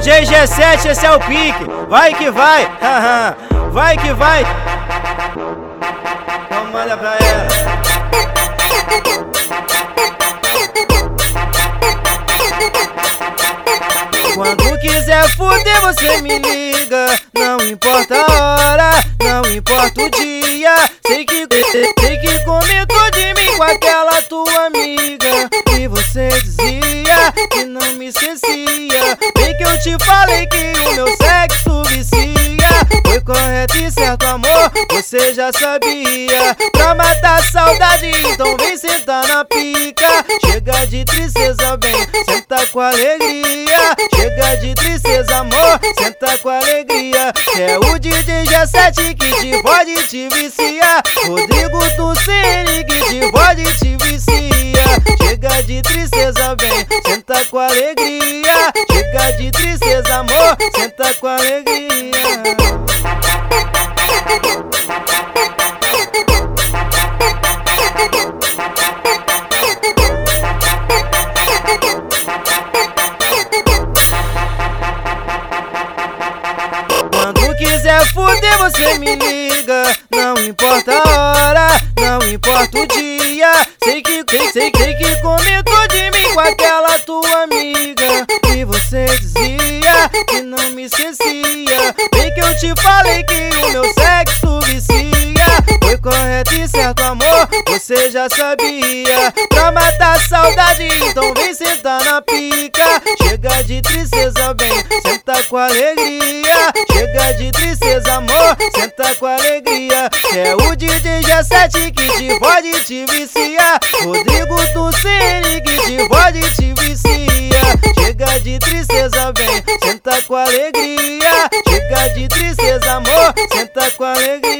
DJ G7, esse é o pique. Vai que vai, vai que vai. Então manda pra ela. Quando quiser fuder, você me liga. Não importa a hora, não importa o dia. Sei que, falei que o meu sexo vicia. Foi correto e certo, amor, você já sabia. Pra matar saudade, então vem sentar na pica. Chega de tristeza, bem, senta com alegria. Chega de tristeza, amor, senta com alegria. É o DJ G7 que te pode te viciar. Rodrigo Tuceni que te pode te viciar. Chega de tristeza, bem, senta com alegria. Chega de tristeza, amor, senta com alegria. Quando quiser fuder, você me liga. Não importa a hora, não importa o dia. Sei que, sei, sei, sei que comentou de mim com aquela tua amiga. E você dizia que não me esquecia. Bem que eu te falei que o meu sexo vicia. Foi correto e certo, amor, você já sabia. Pra matar a saudade, então vem sentar na pica. Chega de tristeza, bem, senta com alegria. Chega de tristeza, amor, senta com alegria. É o DJ G7 que te pode te viciar. Rodrigo Tuceni que te pode te viciar. Chega de tristeza, bem, senta com alegria. Chega de tristeza, amor, senta com alegria.